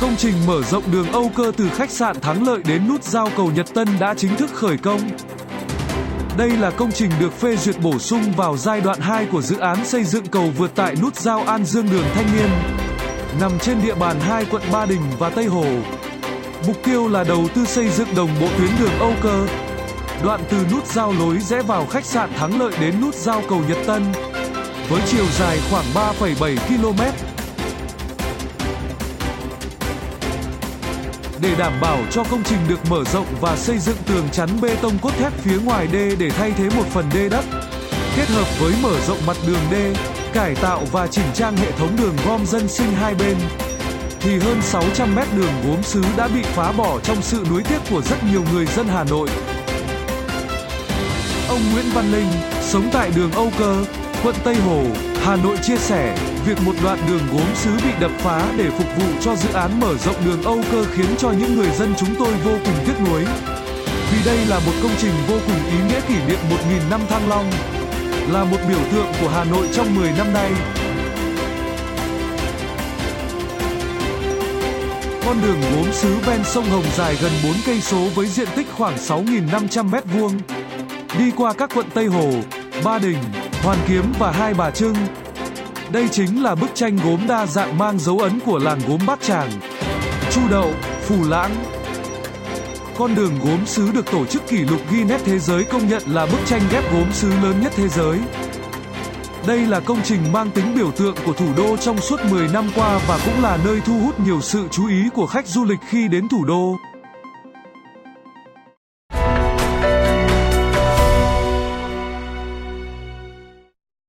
Công trình mở rộng đường Âu Cơ từ khách sạn Thắng Lợi đến nút giao cầu Nhật Tân đã chính thức khởi công. Đây là công trình được phê duyệt bổ sung vào giai đoạn 2 của dự án xây dựng cầu vượt tại nút giao An Dương đường Thanh Niên, nằm trên địa bàn hai quận Ba Đình và Tây Hồ. Mục tiêu là đầu tư xây dựng đồng bộ tuyến đường Âu Cơ, đoạn từ nút giao lối rẽ vào khách sạn Thắng Lợi đến nút giao cầu Nhật Tân, với chiều dài khoảng 3,7 km. Để đảm bảo cho công trình được mở rộng và xây dựng tường chắn bê tông cốt thép phía ngoài đê để thay thế một phần đê đất, kết hợp với mở rộng mặt đường đê, cải tạo và chỉnh trang hệ thống đường gom dân sinh hai bên, thì hơn 600 mét đường gốm sứ đã bị phá bỏ trong sự nuối tiếc của rất nhiều người dân Hà Nội. Ông Nguyễn Văn Linh, sống tại đường Âu Cơ, quận Tây Hồ, Hà Nội chia sẻ, việc một đoạn đường gốm sứ bị đập phá để phục vụ cho dự án mở rộng đường Âu Cơ khiến cho những người dân chúng tôi vô cùng tiếc nuối. Vì đây là một công trình vô cùng ý nghĩa kỷ niệm 1.000 năm Thăng Long, là một biểu tượng của Hà Nội trong 10 năm nay. Con đường gốm sứ ven sông Hồng dài gần 4 cây số với diện tích khoảng 6.500 m2, đi qua các quận Tây Hồ, Ba Đình, Hoàn Kiếm và Hai Bà Trưng. Đây chính là bức tranh gốm đa dạng mang dấu ấn của làng gốm Bát Tràng, Chu Đậu, Phù Lãng. Con đường gốm sứ được tổ chức kỷ lục Guinness Thế giới công nhận là bức tranh ghép gốm sứ lớn nhất thế giới. Đây là công trình mang tính biểu tượng của thủ đô trong suốt 10 năm qua và cũng là nơi thu hút nhiều sự chú ý của khách du lịch khi đến thủ đô.